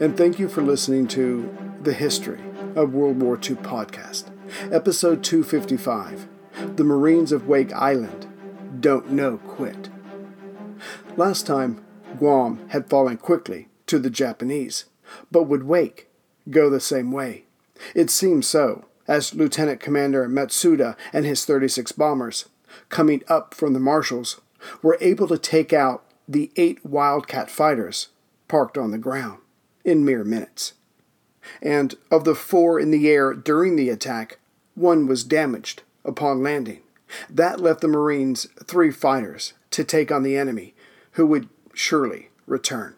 and thank you for listening to The History of World War II podcast, episode 255 The Marines of Wake Island Don't Know Quit. Last time, Guam had fallen quickly to the Japanese, but would Wake go the same way? It seemed so, as Lieutenant Commander Matsuda and his 36 bombers, coming up from the Marshalls, were able to take out the eight Wildcat fighters parked on the ground in mere minutes. And of the four in the air during the attack, one was damaged upon landing. That left the Marines three fighters to take on the enemy, who would surely return.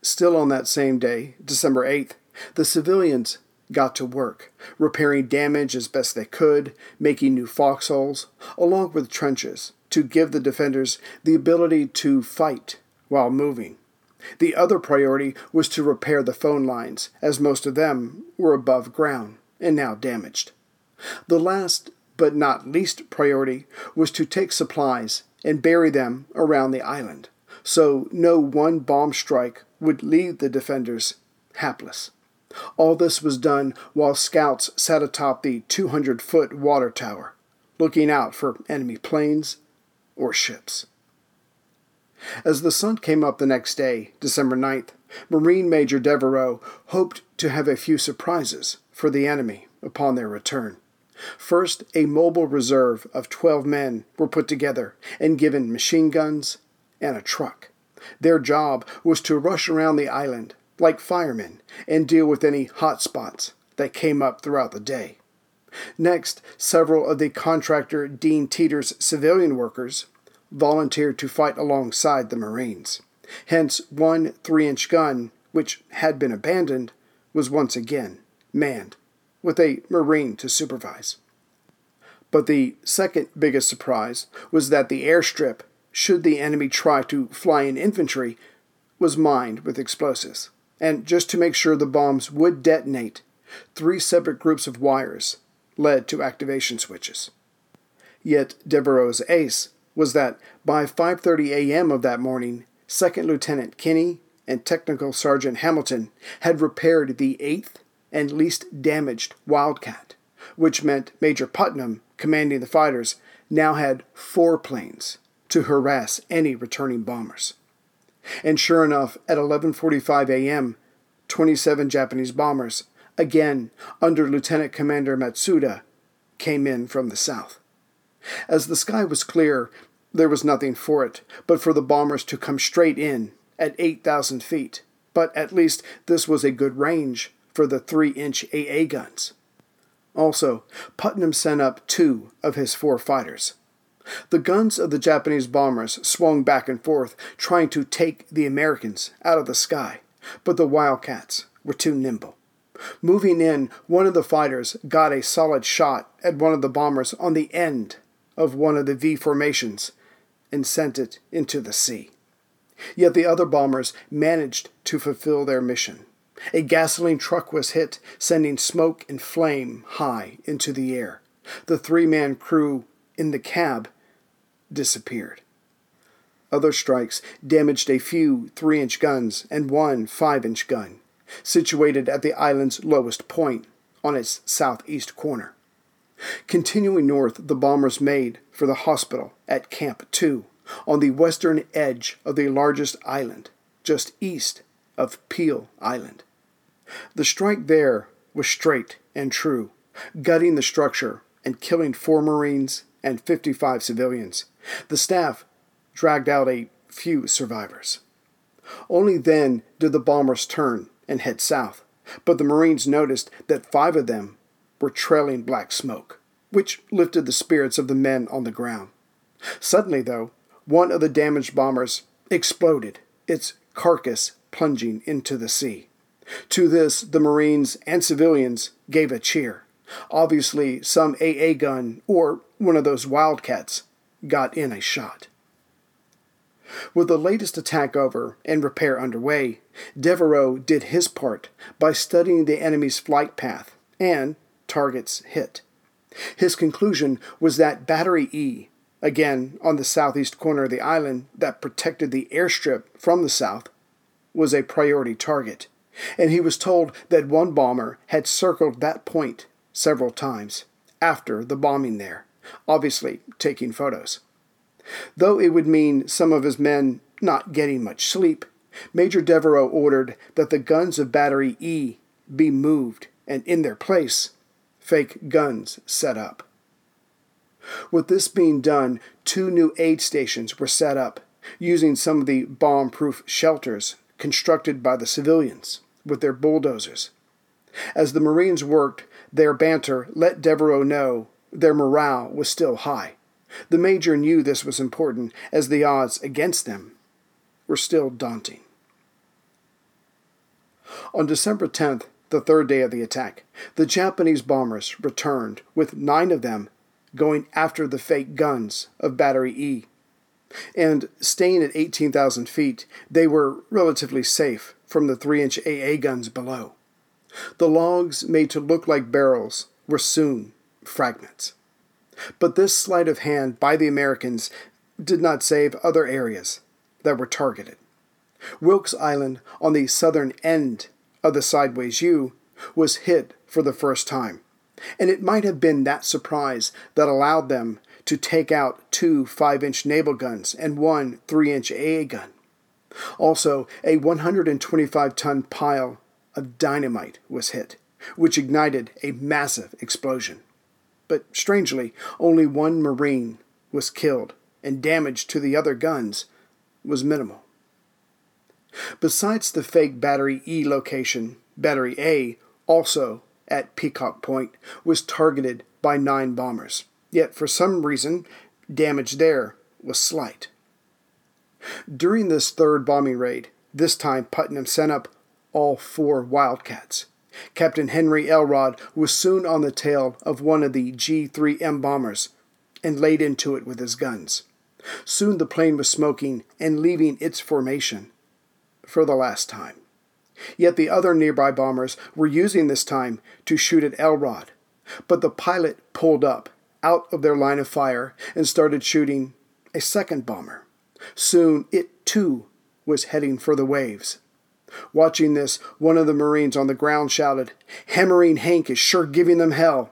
Still on that same day, December 8th, the civilians got to work, repairing damage as best they could, making new foxholes, along with trenches, to give the defenders the ability to fight while moving. The other priority was to repair the phone lines, as most of them were above ground and now damaged. The last but not least priority was to take supplies and bury them around the island, so no one bomb strike would leave the defenders hapless. All this was done while scouts sat atop the 200 foot water tower, looking out for enemy planes or ships. As the sun came up the next day, December 9th, Marine Major Devereux hoped to have a few surprises for the enemy upon their return. First, a mobile reserve of 12 men were put together and given machine guns and a truck. Their job was to rush around the island like firemen and deal with any hot spots that came up throughout the day. Next, several of the contractor Dean Teeter's civilian workers volunteered to fight alongside the Marines. Hence, one 3 inch gun, which had been abandoned, was once again manned, with a Marine to supervise. But the second biggest surprise was that the airstrip, should the enemy try to fly in infantry, was mined with explosives. And just to make sure the bombs would detonate, three separate groups of wires led to activation switches. Yet Devereux's ace was that by 5:30 a.m. of that morning, Second Lieutenant Kinney and Technical Sergeant Hamilton had repaired the 8th and least damaged Wildcat, which meant Major Putnam, commanding the fighters, now had four planes to harass any returning bombers. And sure enough, at 11:45 a.m., 27 Japanese bombers, again under Lieutenant Commander Matsuda, came in from the south. As the sky was clear, there was nothing for it but for the bombers to come straight in at 8,000 feet. But at least this was a good range for the 3 inch AA guns. Also, Putnam sent up two of his four fighters. The guns of the Japanese bombers swung back and forth, trying to take the Americans out of the sky, but the Wildcats were too nimble. Moving in, one of the fighters got a solid shot at one of the bombers on the end of one of the V formations and sent it into the sea. Yet the other bombers managed to fulfill their mission. A gasoline truck was hit, sending smoke and flame high into the air. The three man crew in the cab disappeared. Other strikes damaged a few 3 inch guns and one 5 inch gun, situated at the island's lowest point on its southeast corner. Continuing north, the bombers made for the hospital at Camp 2 on the western edge of the largest island, just east of Peale Island. The strike there was straight and true, gutting the structure and killing four Marines and 55 civilians. The staff dragged out a few survivors. Only then did the bombers turn and head south, but the Marines noticed that five of them were trailing black smoke, which lifted the spirits of the men on the ground. Suddenly, though, one of the damaged bombers exploded, its carcass plunging into the sea. To this, the Marines and civilians gave a cheer. Obviously, some AA gun or one of those Wildcats got in a shot. With the latest attack over and repair underway, Devereux did his part by studying the enemy's flight path and targets hit. His conclusion was that Battery E, again on the southeast corner of the island that protected the airstrip from the south, was a priority target, and he was told that one bomber had circled that point several times after the bombing there, obviously taking photos. Though it would mean some of his men not getting much sleep, Major Devereux ordered that the guns of Battery E be moved and in their place, fake guns set up. With this being done, two new aid stations were set up, using some of the bomb proof shelters constructed by the civilians with their bulldozers. As the Marines worked, their banter let Devereux know their morale was still high. The Major knew this was important, as the odds against them were still daunting. On December 10th, the third day of the attack, the Japanese bombers returned, with nine of them going after the fake guns of Battery E. And staying at 18,000 feet, they were relatively safe from the 3 inch AA guns below. The logs made to look like barrels were soon fragments. But this sleight of hand by the Americans did not save other areas that were targeted. Wilkes Island, on the southern end of the Sideways U, was hit for the first time, and it might have been that surprise that allowed them to take out two 5 inch naval guns and one 3 inch AA gun. Also, a 125 ton pile of dynamite was hit, which ignited a massive explosion. But strangely, only one Marine was killed, and damage to the other guns was minimal. Besides the fake Battery E location, Battery A, also at Peacock Point, was targeted by nine bombers. Yet, for some reason, damage there was slight. During this third bombing raid, this time Putnam sent up all four Wildcats. Captain Henry Elrod was soon on the tail of one of the G 3M bombers and laid into it with his guns. Soon the plane was smoking and leaving its formation for the last time. Yet the other nearby bombers were using this time to shoot at Elrod, but the pilot pulled up out of their line of fire and started shooting a second bomber. Soon it too was heading for the waves. Watching this, one of the Marines on the ground shouted, Hammering Hank is sure giving them hell.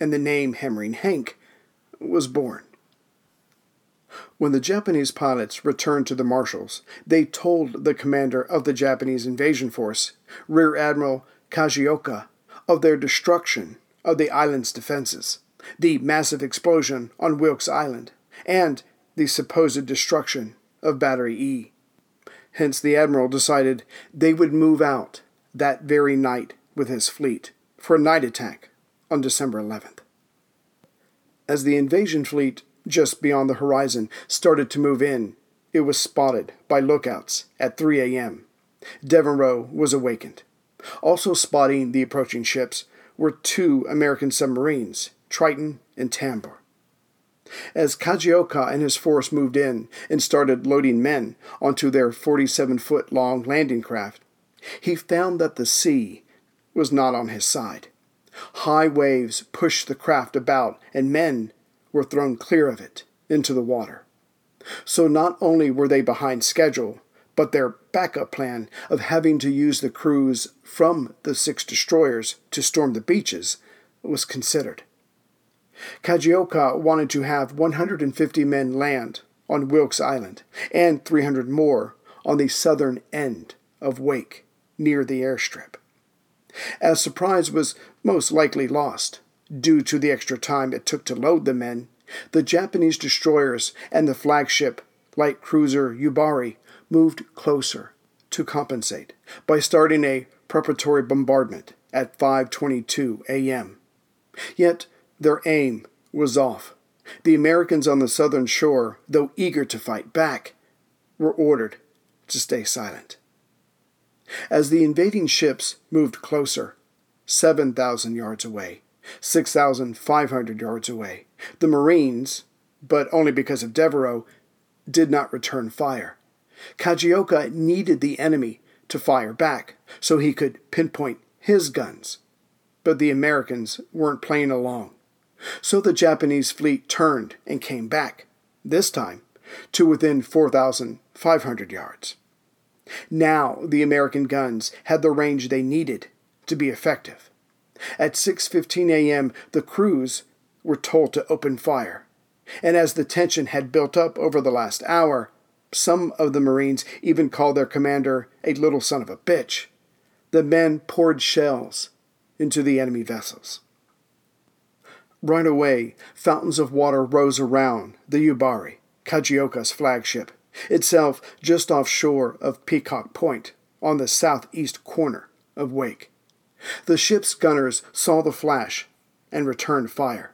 And the name Hammering Hank was born. When the Japanese pilots returned to the Marshalls, they told the commander of the Japanese invasion force, Rear Admiral Kajioka, of their destruction of the island's defenses, the massive explosion on Wilkes Island, and the supposed destruction of Battery E. Hence, the admiral decided they would move out that very night with his fleet for a night attack on December 11th. As the invasion fleet just beyond the horizon started to move in, it was spotted by lookouts at 3 a.m. Devereux was awakened. Also spotting the approaching ships were two American submarines, Triton and Tambor. As Kajioka and his force moved in and started loading men onto their 47 foot long landing craft, he found that the sea was not on his side. High waves pushed the craft about, and men were thrown clear of it into the water. So not only were they behind schedule, but their backup plan of having to use the crews from the six destroyers to storm the beaches was considered. Kajioka wanted to have 150 men land on Wilkes Island and 300 more on the southern end of Wake near the airstrip. As surprise was most likely lost due to the extra time it took to load the men, the Japanese destroyers and the flagship light cruiser Yubari moved closer to compensate by starting a preparatory bombardment at 5:22 a.m. Yet their aim was off. The Americans on the southern shore, though eager to fight back, were ordered to stay silent. As the invading ships moved closer, 7,000 yards away, 6,500 yards away, the Marines, but only because of Devereux, did not return fire. Kajioka needed the enemy to fire back so he could pinpoint his guns but the Americans weren't playing along. So the Japanese fleet turned and came back, this time to within 4,500 yards. Now the American guns had the range they needed to be effective. At 6:15 a.m., the crews were told to open fire. And as the tension had built up over the last hour, some of the Marines even called their commander a little son of a bitch. The men poured shells into the enemy vessels. Right away, fountains of water rose around the Yubari, Kajioka's flagship, itself just offshore of Peacock Point on the southeast corner of Wake. The ship's gunners saw the flash and returned fire.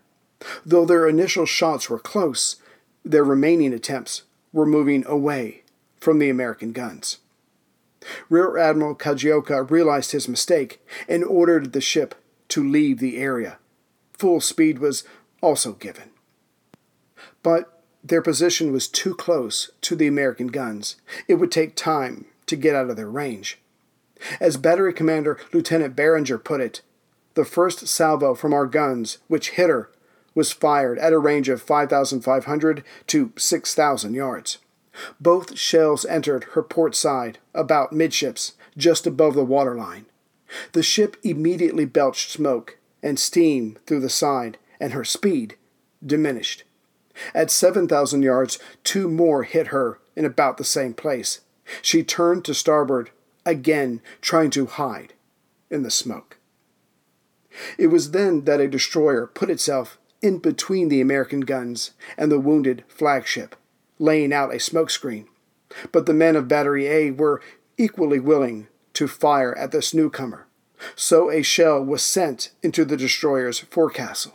Though their initial shots were close, their remaining attempts were moving away from the American guns. Rear Admiral Kajioka realized his mistake and ordered the ship to leave the area. Full speed was also given. But their position was too close to the American guns. It would take time to get out of their range. As Battery Commander Lieutenant Barninger put it, the first salvo from our guns, which hit her, was fired at a range of 5,500 to 6,000 yards. Both shells entered her port side, about midships, just above the waterline. The ship immediately belched smoke and steam through the side, and her speed diminished. At 7,000 yards, two more hit her in about the same place. She turned to starboard again trying to hide in the smoke. It was then that a destroyer put itself in between the American guns and the wounded flagship, laying out a smokescreen. But the men of Battery A were equally willing to fire at this newcomer, so a shell was sent into the destroyer's forecastle.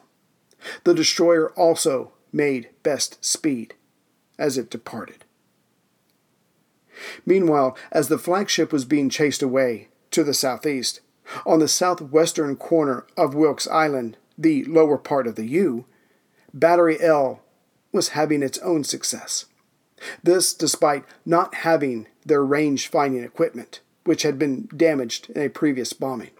The destroyer also made best speed as it departed. Meanwhile, as the flagship was being chased away to the southeast, on the southwestern corner of Wilkes Island, the lower part of the U, Battery L was having its own success. This despite not having their range finding equipment, which had been damaged in a previous bombing.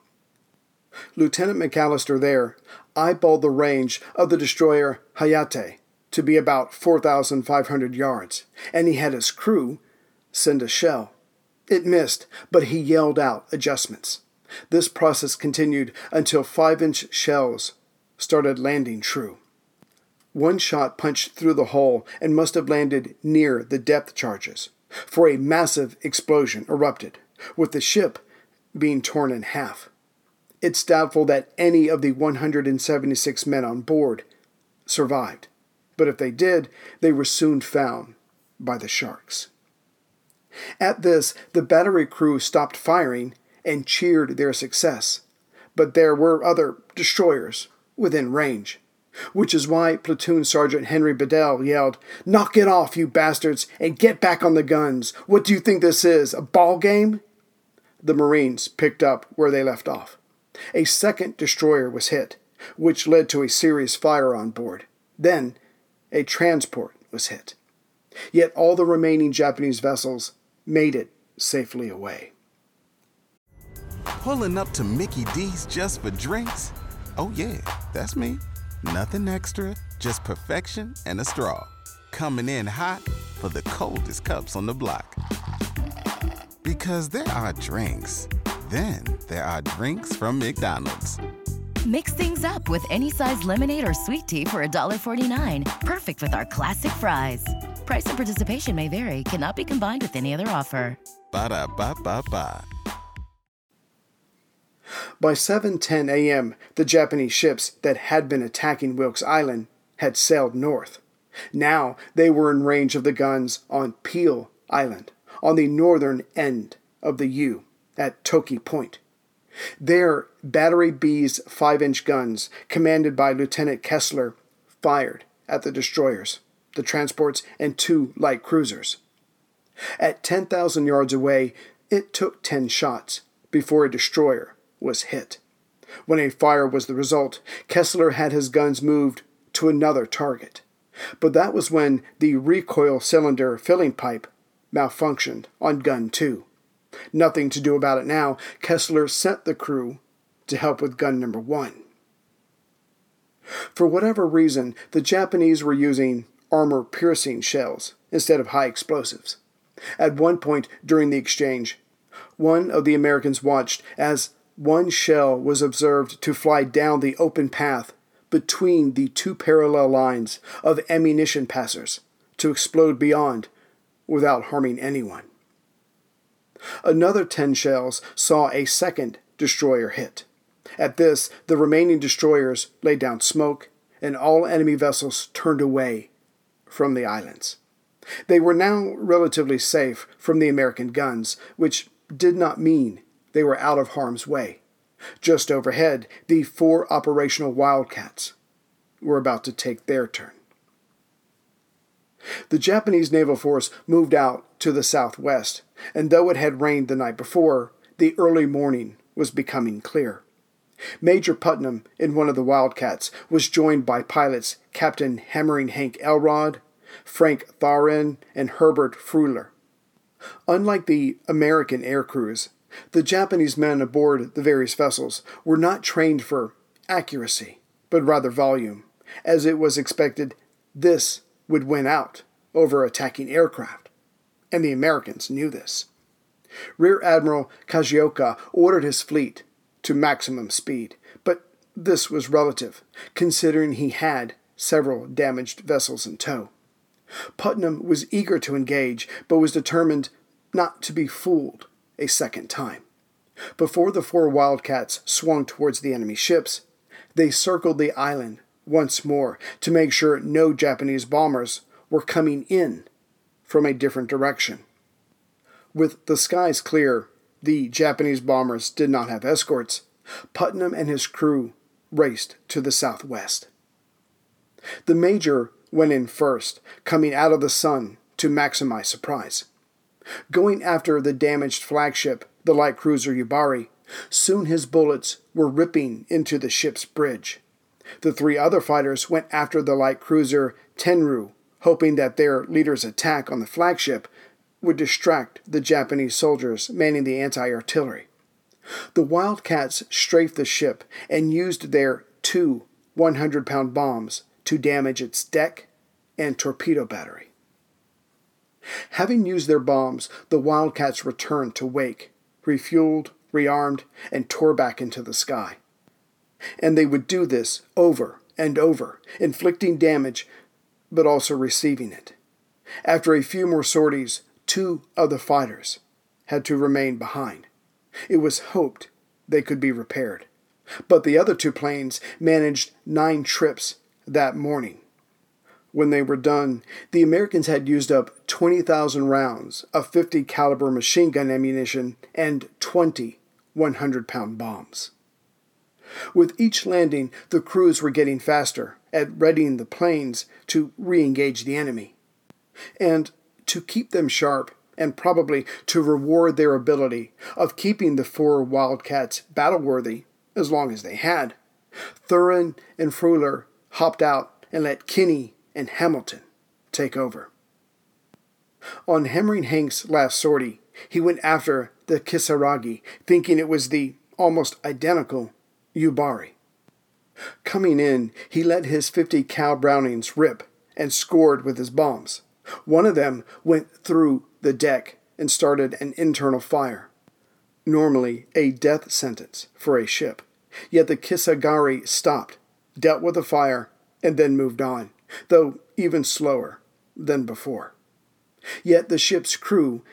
Lieutenant McAllister there eyeballed the range of the destroyer Hayate to be about 4,500 yards, and he had his crew send a shell. It missed, but he yelled out adjustments. This process continued until 5 inch shells started landing true. One shot punched through the hull and must have landed near the depth charges, for a massive explosion erupted, with the ship being torn in half. It's doubtful that any of the 176 men on board survived, but if they did, they were soon found by the sharks. At this, the battery crew stopped firing and cheered their success, but there were other destroyers within range, which is why Platoon Sergeant Henry Bedell yelled, Knock it off, you bastards, and get back on the guns. What do you think this is, a ball game? The Marines picked up where they left off. A second destroyer was hit, which led to a serious fire on board. Then, a transport was hit. Yet all the remaining Japanese vessels made it safely away. Pulling up to Mickey D's just for drinks? Oh, yeah, that's me. Nothing extra, just perfection and a straw. Coming in hot for the coldest cups on the block. Because there are drinks, then there are drinks from McDonald's. Mix things up with any size lemonade or sweet tea for $1.49. Perfect with our classic fries. Price and participation may vary, cannot be combined with any other offer. Ba da ba ba ba. By 7:10 a.m., the Japanese ships that had been attacking Wilkes Island had sailed north. Now they were in range of the guns on Peale Island, on the northern end of the U, at Toki Point. There, Battery B's 5 inch guns, commanded by Lieutenant Kessler, fired at the destroyers, the transports, and two light cruisers. At 10,000 yards away, it took 10 shots before a destroyer was hit. When a fire was the result, Kessler had his guns moved to another target. But that was when the recoil cylinder filling pipe malfunctioned on gun 2. Nothing to do about it now, Kessler sent the crew to help with gun number one. For whatever reason, the Japanese were using armor piercing shells instead of high explosives. At one point during the exchange, one of the Americans watched as one shell was observed to fly down the open path between the two parallel lines of ammunition passers to explode beyond without harming anyone. Another 10 shells saw a second destroyer hit. At this, the remaining destroyers laid down smoke, and all enemy vessels turned away from the islands. They were now relatively safe from the American guns, which did not mean they were out of harm's way. Just overhead, the four operational Wildcats were about to take their turn. The Japanese naval force moved out to the southwest, and though it had rained the night before, the early morning was becoming clear. Major Putnam, in one of the Wildcats, was joined by pilots Captain Hammering Hank Elrod, Frank Tharin, and Herbert Freuler. Unlike the American air crews, the Japanese men aboard the various vessels were not trained for accuracy, but rather volume, as it was expected this would win out over attacking aircraft, and the Americans knew this. Rear Admiral Kajioka ordered his fleet to maximum speed, but this was relative, considering he had several damaged vessels in tow. Putnam was eager to engage, but was determined not to be fooled a second time. Before the four Wildcats swung towards the enemy ships, they circled the island once more to make sure no Japanese bombers were coming in from a different direction. With the skies clear, the Japanese bombers did not have escorts. Putnam and his crew raced to the southwest. The Major went in first, coming out of the sun to maximize surprise. Going after the damaged flagship, the light cruiser Yubari, soon his bullets were ripping into the ship's bridge. The three other fighters went after the light cruiser Tenryu, hoping that their leader's attack on the flagship would distract the Japanese soldiers manning the anti artillery. The Wildcats strafed the ship and used their two 100 pound bombs to damage its deck and torpedo battery. Having used their bombs, the Wildcats returned to Wake, refueled, rearmed, and tore back into the sky. And they would do this over and over, inflicting damage but also receiving it. After a few more sorties, two of the fighters had to remain behind. It was hoped they could be repaired. But the other two planes managed nine trips that morning. When they were done, the Americans had used up 20,000 rounds of 50 caliber machine gun ammunition and 20 100 pound bombs. With each landing, the crews were getting faster at readying the planes to re engage the enemy. And to keep them sharp, and probably to reward their ability of keeping the four Wildcats battle worthy as long as they had, Tharin and Freuler hopped out and let Kinney and Hamilton take over. On Hammering Hank's last sortie, he went after the Kisaragi, thinking it was the almost identical Yubari. Coming in, he let his 50 cal Brownings rip and scored with his bombs. One of them went through the deck and started an internal fire. Normally a death sentence for a ship. Yet the Kisaragi stopped, dealt with the fire, and then moved on, though even slower than before. Yet the ship's crew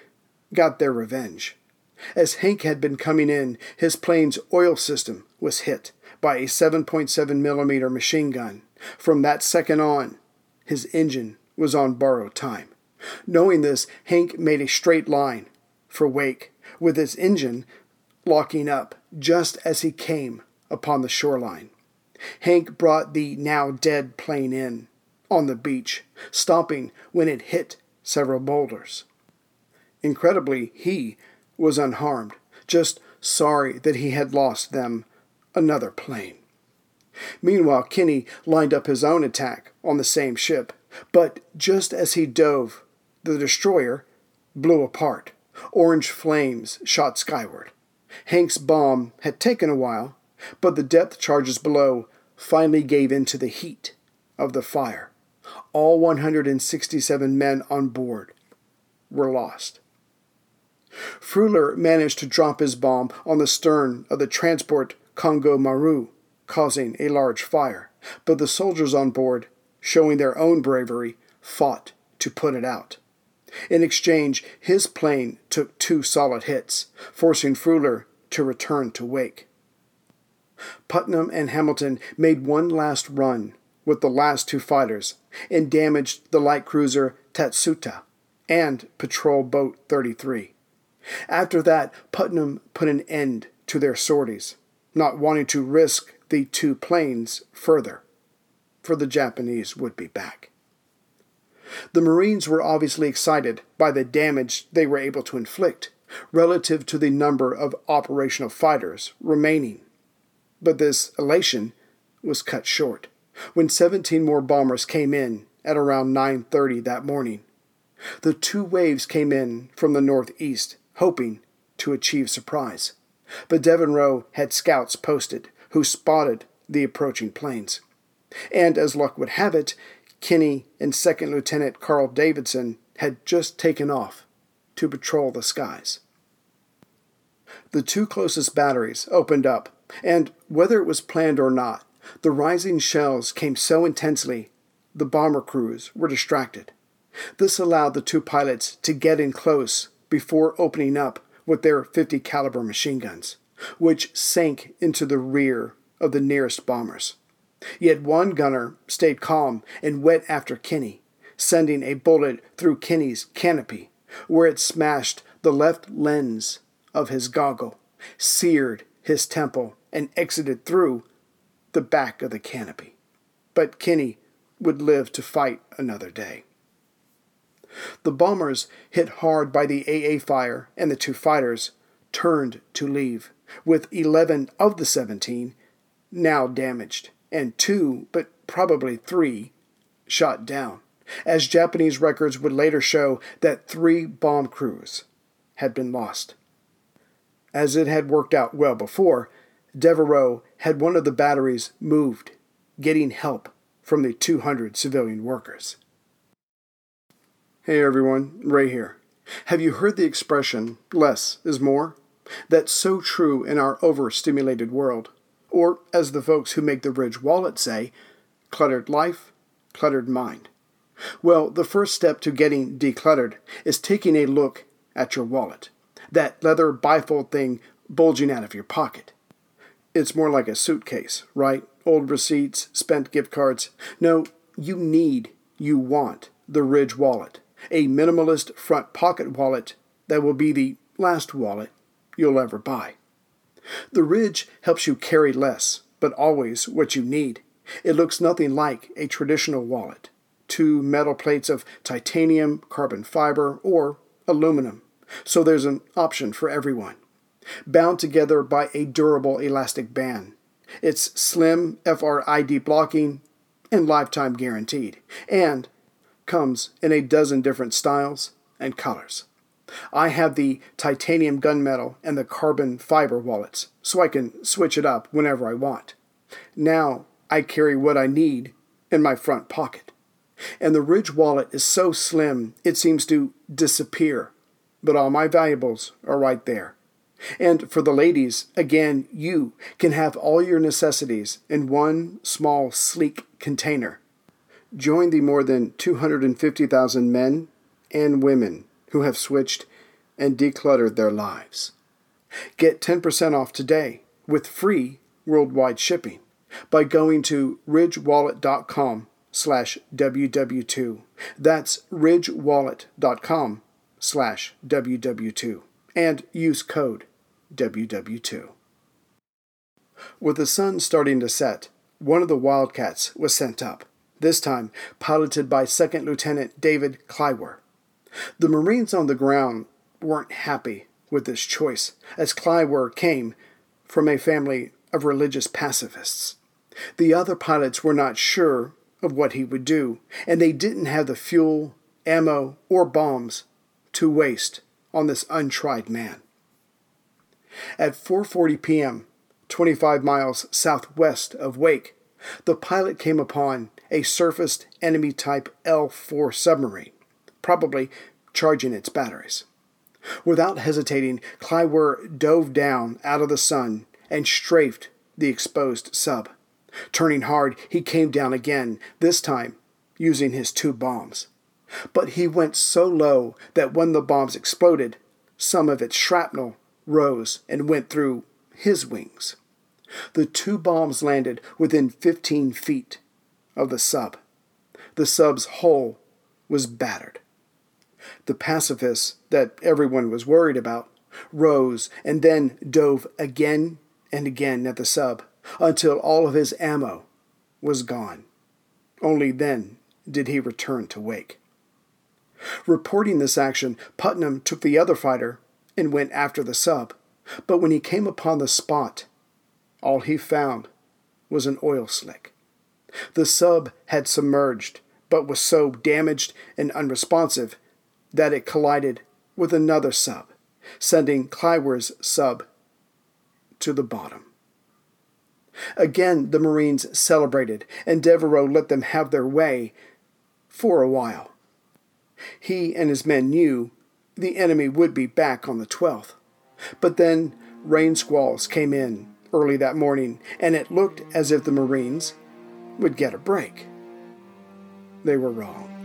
got their revenge. As Hank had been coming in, his plane's oil system was hit by a 7.7 millimeter machine gun. From that second on, his engine was on borrowed time. Knowing this, Hank made a straight line for Wake, with his engine locking up just as he came upon the shoreline. Hank brought the now dead plane in on the beach, stopping when it hit several boulders. Incredibly, he was unharmed, just sorry that he had lost them another plane. Meanwhile, Kinney lined up his own attack on the same ship, but just as he dove, the destroyer blew apart. Orange flames shot skyward. Hank's bomb had taken a while, but the depth charges below finally gave in to the heat of the fire. All 167 men on board were lost. Freuler managed to drop his bomb on the stern of the transport Kongo Maru, causing a large fire, but the soldiers on board, showing their own bravery, fought to put it out. In exchange, his plane took two solid hits, forcing Freuler to return to Wake. Putnam and Hamilton made one last run with the last two fighters and damaged the light cruiser Tatsuta and patrol boat 33. After that, Putnam put an end to their sorties, not wanting to risk the two planes further, for the Japanese would be back. The Marines were obviously excited by the damage they were able to inflict relative to the number of operational fighters remaining. But this elation was cut short when 17 more bombers came in at around 9:30 that morning. The two waves came in from the northeast, hoping to achieve surprise. But Devereux had scouts posted who spotted the approaching planes. And as luck would have it, Kinney and Second Lieutenant Carl Davidson had just taken off to patrol the skies. The two closest batteries opened up, and whether it was planned or not, the rising shells came so intensely the bomber crews were distracted. This allowed the two pilots to get in close before opening up with their 50 caliber machine guns, which sank into the rear of the nearest bombers. Yet one gunner stayed calm and went after Kinney, sending a bullet through Kinney's canopy, where it smashed the left lens of his goggle, seared his temple, and exited through the back of the canopy. But Kinney would live to fight another day. The bombers, hit hard by the AA fire and the two fighters, turned to leave, with 11 of the 17 now damaged, and two, but probably three, shot down, as Japanese records would later show that three bomb crews had been lost. As it had worked out well before, Devereux had one of the batteries moved, getting help from the 200 civilian workers. Hey everyone, Ray here. Have you heard the expression, less is more? That's so true in our overstimulated world. Or, as the folks who make the Ridge wallet say, cluttered life, cluttered mind. Well, the first step to getting decluttered is taking a look at your wallet, that leather bifold thing bulging out of your pocket. It's more like a suitcase, right? Old receipts, spent gift cards. No, you need, you want the Ridge wallet a minimalist front pocket wallet that will be the last wallet you'll ever buy. The Ridge helps you carry less, but always what you need. It looks nothing like a traditional wallet. Two metal plates of titanium, carbon fiber, or aluminum, so there's an option for everyone. Bound together by a durable elastic band. It's slim RFID blocking and lifetime guaranteed. And comes in a dozen different styles and colors. I have the titanium gunmetal and the carbon fiber wallets, so I can switch it up whenever I want. Now I carry what I need in my front pocket. And the Ridge wallet is so slim it seems to disappear, but all my valuables are right there. And for the ladies, again, you can have all your necessities in one small, sleek container Join the more than 250,000 men and women who have switched and decluttered their lives. Get 10% off today with free worldwide shipping by going to ridgewallet.com slash ww2. That's ridgewallet.com slash ww2 and use code ww2. With the sun starting to set, one of the Wildcats was sent up this time piloted by Second Lieutenant David Kliewer. The Marines on the ground weren't happy with this choice, as Kliewer came from a family of religious pacifists. The other pilots were not sure of what he would do, and they didn't have the fuel, ammo, or bombs to waste on this untried man. At 4:40 p.m., 25 miles southwest of Wake, the pilot came upon a surfaced enemy type L 4 submarine, probably charging its batteries. Without hesitating, Kliewer dove down out of the sun and strafed the exposed sub. Turning hard, he came down again, this time using his two bombs. But he went so low that when the bombs exploded, some of its shrapnel rose and went through his wings. The two bombs landed within 15 feet of the sub. The sub's hull was battered. The pacifists that everyone was worried about rose and then dove again and again at the sub until all of his ammo was gone. Only then did he return to Wake. Reporting this action, Putnam took the other fighter and went after the sub, but when he came upon the spot, all he found was an oil slick. The sub had submerged, but was so damaged and unresponsive that it collided with another sub, sending Kliewer's sub to the bottom. Again, the Marines celebrated, and Devereux let them have their way for a while. He and his men knew the enemy would be back on the 12th. But then rain squalls came in early that morning, and it looked as if the Marines would get a break. They were wrong.